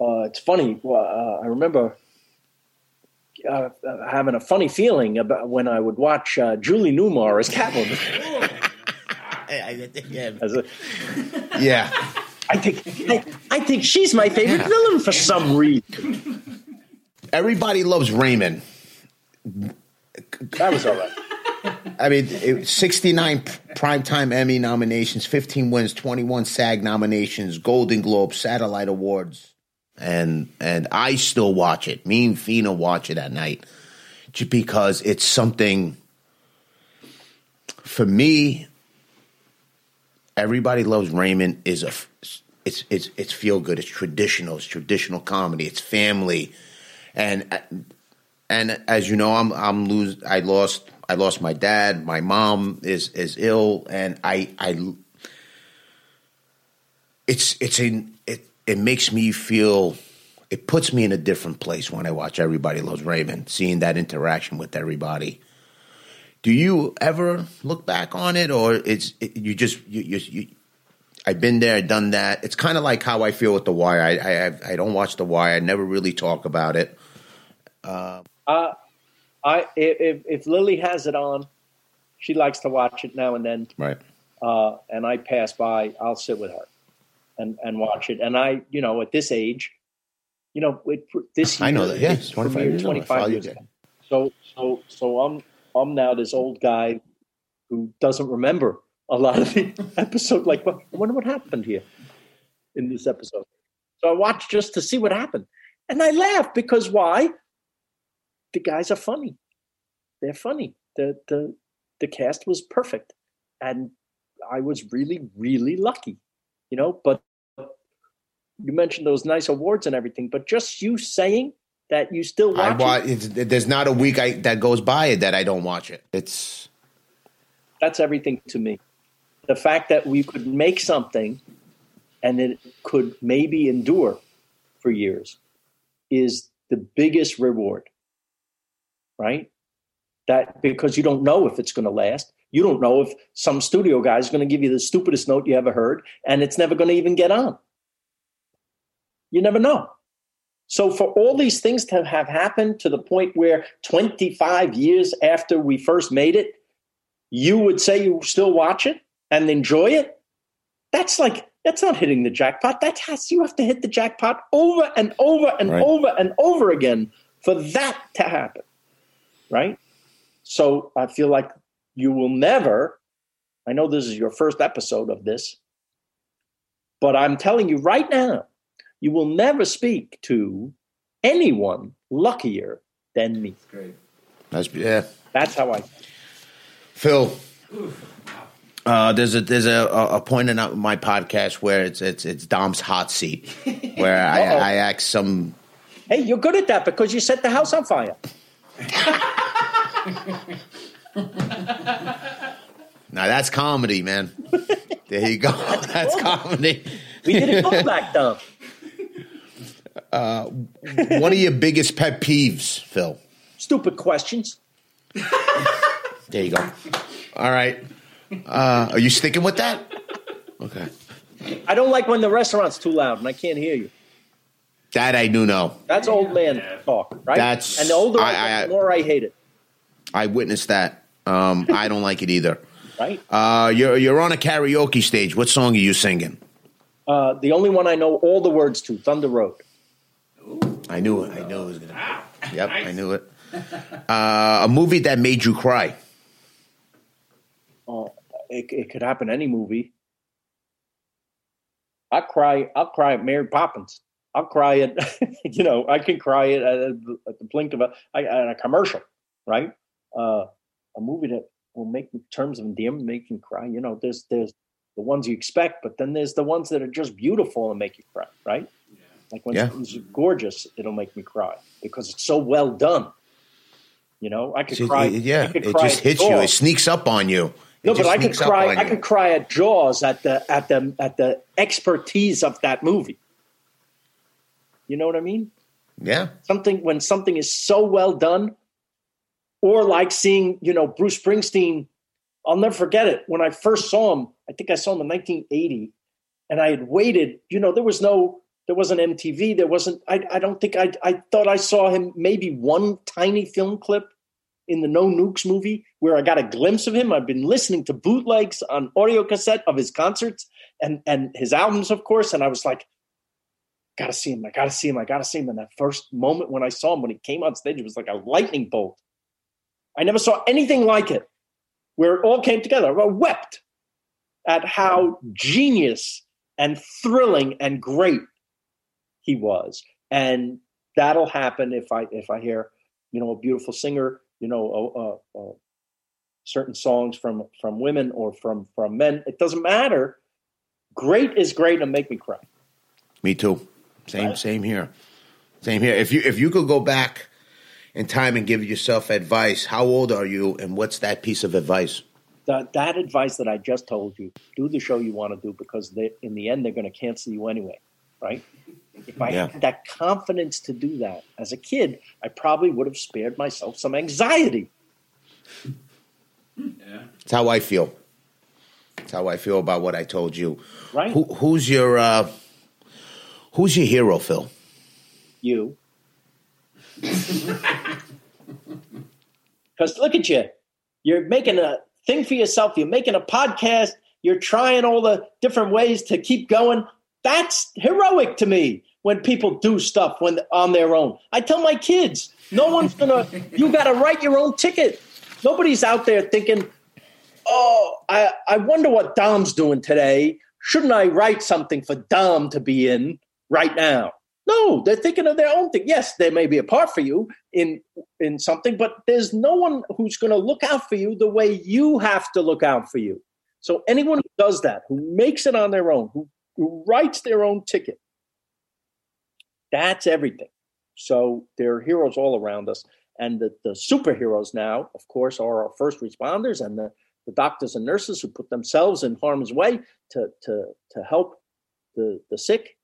Uh, it's funny. Uh, I remember uh, uh, having a funny feeling about when I would watch uh, Julie Newmar as Catwoman. As a, Yeah, I think I, I think she's my favorite Yeah. villain for some reason. everybody loves Raymond. That was all right. I mean, it, 69 primetime Emmy nominations, 15 wins, 21 SAG nominations, Golden Globe, Satellite Awards, and and I still watch it. Me and Fina watch it at night, just because it's something. For me, everybody loves Raymond is a it's it's it's feel good. It's traditional. It's traditional comedy. It's family, and uh, and as you know, I'm I'm lose. I lost I lost my dad. My mom is is ill, and I I. It's it's in it it makes me feel it puts me in a different place when I watch Everybody Loves Raymond, seeing that interaction with everybody. Do you ever look back on it, or it's it, you just you, you, you I've been there, done that. It's kind of like how I feel with The Wire. I I, I don't watch The Wire. I never really talk about it. Uh, uh, I if if Lily has it on, she likes to watch it now and then. Right. Uh, and I pass by. I'll sit with her and and watch it. And I, you know, at this age, you know, it, this year, I know that. Yes, twenty five years. 25 years ago. So so so I'm I'm now this old guy who doesn't remember a lot of the episode. Like, what, I wonder what happened here in this episode. So I watched just to see what happened, and I laughed because why? The guys are funny. They're funny. The the the cast was perfect, and I was really really lucky, you know. But you mentioned those nice awards and everything, but just you saying that you still watch I watch, it. There's not a week I, that goes by that I don't watch it. It's that's everything to me. The fact that we could make something and it could maybe endure for years is the biggest reward, right? That because you don't know if it's going to last. You don't know if some studio guy is going to give you the stupidest note you ever heard, and it's never going to even get on. You never know. So, for all these things to have happened to the point where 25 years after we first made it, you would say you still watch it and enjoy it, that's like, that's not hitting the jackpot. That has, you have to hit the jackpot over and over and right. over and over again for that to happen. Right? So, I feel like you will never, I know this is your first episode of this, but I'm telling you right now, you will never speak to anyone luckier than me. That's great. That's yeah. That's how I. Phil, uh, there's a there's a, a point in my podcast where it's it's it's Dom's hot seat, where I, I ask some. Hey, you're good at that because you set the house on fire. now that's comedy, man. There you go. That's comedy. We did it all back, Dom. Uh, one of your biggest pet peeves, Phil? Stupid questions. there you go. All right. Uh, are you sticking with that? Okay. I don't like when the restaurant's too loud and I can't hear you. That I do know. That's old man talk, right? That's and the older I, I, I the more I hate it. I witnessed that. Um, I don't like it either. Right. Uh, you're you're on a karaoke stage. What song are you singing? Uh, the only one I know all the words to, Thunder Road. I knew it. I knew it was going to. Yep, nice. I knew it. Uh, a movie that made you cry. Oh, it, it could happen any movie. I cry. I'll cry at Mary Poppins. I'll cry at, you know, I can cry at, at, at the blink of a, at a commercial, right? Uh, a movie that will make terms of endearment make you cry. You know, there's there's the ones you expect, but then there's the ones that are just beautiful and make you cry, right? Like when yeah. it's gorgeous, it'll make me cry because it's so well done. You know, I could cry. Yeah, could it cry just hits you. It sneaks up on you. It no, but I could cry. I could cry at Jaws at the at the at the expertise of that movie. You know what I mean? Yeah. Something when something is so well done, or like seeing you know Bruce Springsteen. I'll never forget it when I first saw him. I think I saw him in 1980, and I had waited. You know, there was no there wasn't MTV. There wasn't. I, I don't think I. I thought I saw him maybe one tiny film clip in the No Nukes movie where I got a glimpse of him. I've been listening to bootlegs on audio cassette of his concerts and and his albums, of course. And I was like, gotta see him. I gotta see him. I gotta see him. And that first moment when I saw him when he came on stage, it was like a lightning bolt. I never saw anything like it, where it all came together. I wept at how genius and thrilling and great he was. And that'll happen if I if I hear you know a beautiful singer, you know, uh, uh, certain songs from from women or from from men. It doesn't matter. Great is great and make me cry. Me too. Same right? same here. Same here. If you if you could go back in time and give yourself advice, how old are you, and what's that piece of advice? That, that advice that I just told you, do the show you want to do because they, in the end they're going to cancel you anyway, right? If I Yeah. had that confidence to do that as a kid, I probably would have spared myself some anxiety. Yeah. That's how I feel. That's how I feel about what I told you. Right. Who, who's your uh, Who's your hero, Phil? You. Because look at you. You're making a thing for yourself. You're making a podcast. You're trying all the different ways to keep going. That's heroic to me when people do stuff when on their own. I tell my kids, no one's gonna. You got to write your own ticket. Nobody's out there thinking, "Oh, I I wonder what Dom's doing today. Shouldn't I write something for Dom to be in right now?" No, they're thinking of their own thing. Yes, there may be a part for you in in something, but there's no one who's going to look out for you the way you have to look out for you. So anyone who does that, who makes it on their own, who, who writes their own ticket, that's everything. So there are heroes all around us. And the, the superheroes now, of course, are our first responders and the, the doctors and nurses who put themselves in harm's way to, to, to help the, the sick.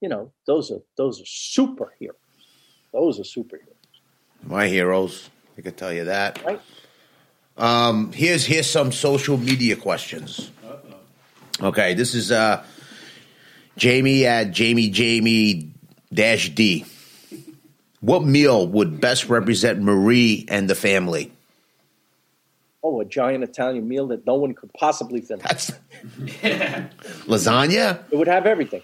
You know, those are those are superheroes. Those are superheroes. My heroes. I can tell you that. Right. Um, here's here's some social media questions. Okay, this is uh, Jamie at Jamie Jamie dash D. What meal would best represent Marie and the family? Oh, a giant Italian meal that no one could possibly finish. Lasagna. It would have everything.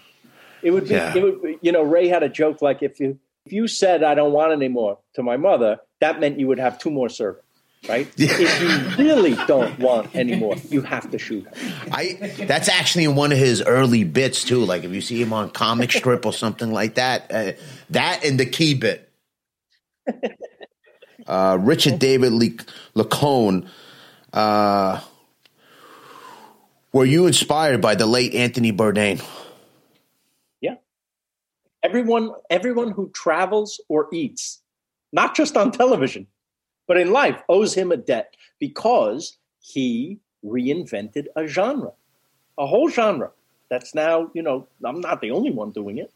It would be. Yeah. It would. Be, you know, Ray had a joke like if you if you said I don't want anymore to my mother, that meant you would have two more servings, right? if you really don't want any more, you have to shoot. I that's actually in one of his early bits too. Like if you see him on comic strip or something like that, uh, that and the key bit. Uh, Richard David Le- Lacone, uh, were you inspired by the late Anthony Bourdain? Yeah. Everyone, everyone who travels or eats, not just on television, but in life, owes him a debt because he reinvented a genre, a whole genre that's now, you know, I'm not the only one doing it.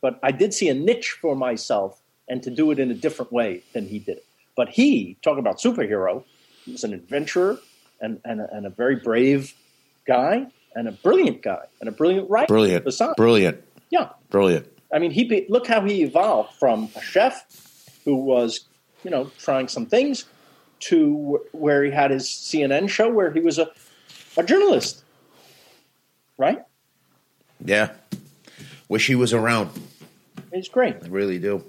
But I did see a niche for myself and to do it in a different way than he did it. But he, talk about superhero, he was an adventurer and, and, a, and a very brave guy and a brilliant guy and a brilliant writer. Brilliant, Besides. brilliant, Yeah. brilliant. I mean, he be, look how he evolved from a chef who was, you know, trying some things to where he had his CNN show where he was a, a journalist. Right? Yeah, wish he was around. He's great. I really do.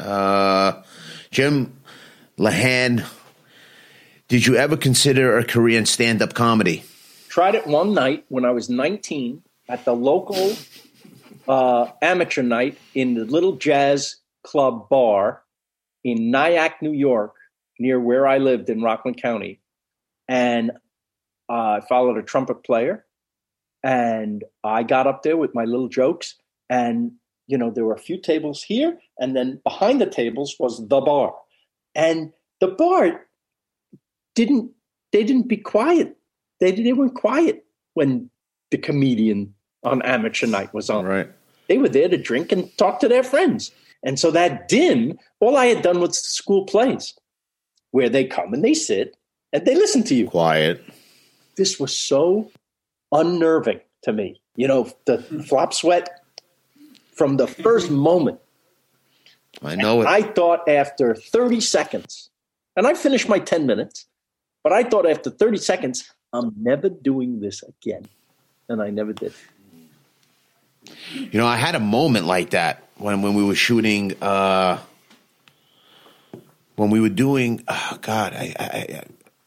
Uh, Jim Lahan, did you ever consider a career in stand-up comedy? Tried it one night when I was 19 at the local uh, amateur night in the little jazz club bar in Nyack, New York, near where I lived in Rockland County. And uh, I followed a trumpet player, and I got up there with my little jokes. And, you know, there were a few tables here, and then behind the tables was the bar. And the bar didn't, they didn't be quiet. They, they weren't quiet when the comedian on amateur night was on Right. they were there to drink and talk to their friends. And so that din, all I had done was school plays where they come and they sit and they listen to you. Quiet. This was so unnerving to me. You know, the flop sweat from the first moment. I know it. I thought after 30 seconds, and I finished my 10 minutes, but I thought after 30 seconds, I'm never doing this again. And I never did. You know, I had a moment like that when when we were shooting. Uh, when we were doing, oh God, I, I, I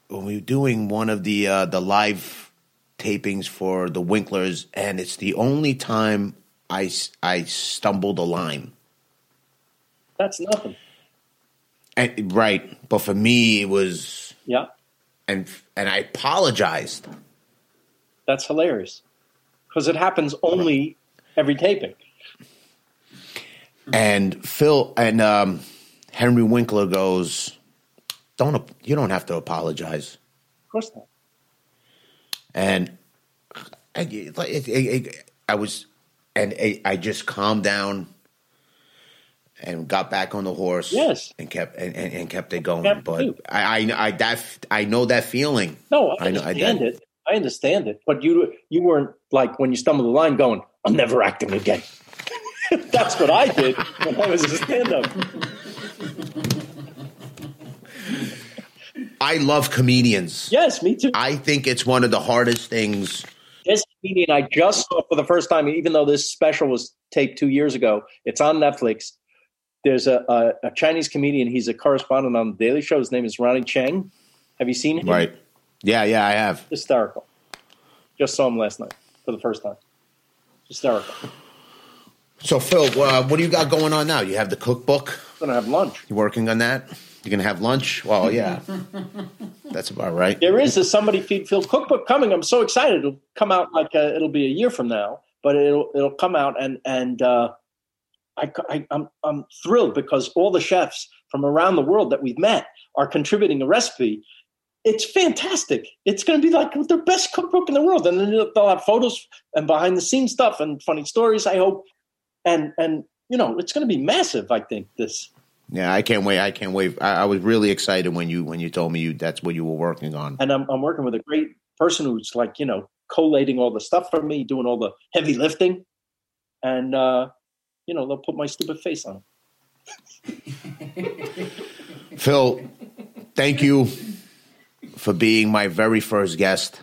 when we were doing one of the uh, the live tapings for the Winklers, and it's the only time I s- I stumbled a line. That's nothing. And, right, but for me it was, Yeah, and and I apologized. that's hilarious because it happens only every taping. And Phil and um, Henry Winkler goes, "Don't you don't have to apologize." Of course not. And I, I was, and I I just calmed down and got back on the horse. Yes. and kept and, and, and kept it going. Kept but. I, I I that I know that feeling. No, I I know- I understand it. I understand it. But you you weren't like when you stumbled the line going, I'm never acting again. That's what I did when I was a stand up. I love comedians. Yes, me too. I think it's one of the hardest things. This comedian I just saw for the first time, even though this special was taped two years ago, it's on Netflix. There's a, a, a Chinese comedian. He's a correspondent on the Daily Show. His name is Ronny Chieng. Have you seen him? Right. Yeah, yeah, I have. Hysterical. Just saw him last night for the first time. Hysterical. So, Phil, uh, what do you got going on now? You have the cookbook. Gonna have lunch. You working on that? You're gonna have lunch? Well, yeah, that's about right. There is a somebody feed Phil cookbook coming. I'm so excited. It'll come out like uh it'll be a year from now, but it'll it'll come out and and uh, I, I I'm I'm thrilled because all the chefs from around the world that we've met are contributing a recipe. It's fantastic. It's going to be like the best cookbook in the world, and then they'll have photos and behind the scenes stuff and funny stories. I hope, and and you know it's going to be massive. I think this. Yeah, I can't wait. I can't wait. I, I was really excited when you when you told me you that's what you were working on. and I'm, I'm working with a great person who's like you know collating all the stuff for me, doing all the heavy lifting, and uh, you know they'll put my stupid face on. Phil, thank you for being my very first guest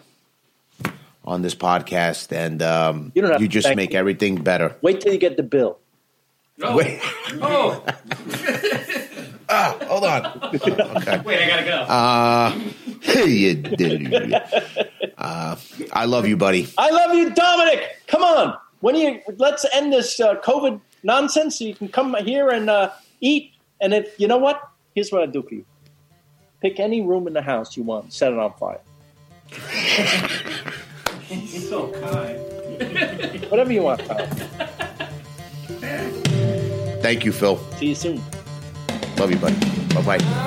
on this podcast, and um, You don't have to just make me. everything better. Wait till you get the bill. Oh, Wait, oh, ah, hold on. Okay. wait, I gotta go. Uh, you did it. Uh, I love you, buddy. I love you, Domenick. Come on, when you let's end this uh, COVID nonsense, so you can come here and uh, eat. And if you know what, here's what I do for you: Pick any room in the house you want. Set it on fire. He's so kind. Whatever you want, pal. Thank you, Phil. See you soon. Love you, buddy. Bye bye.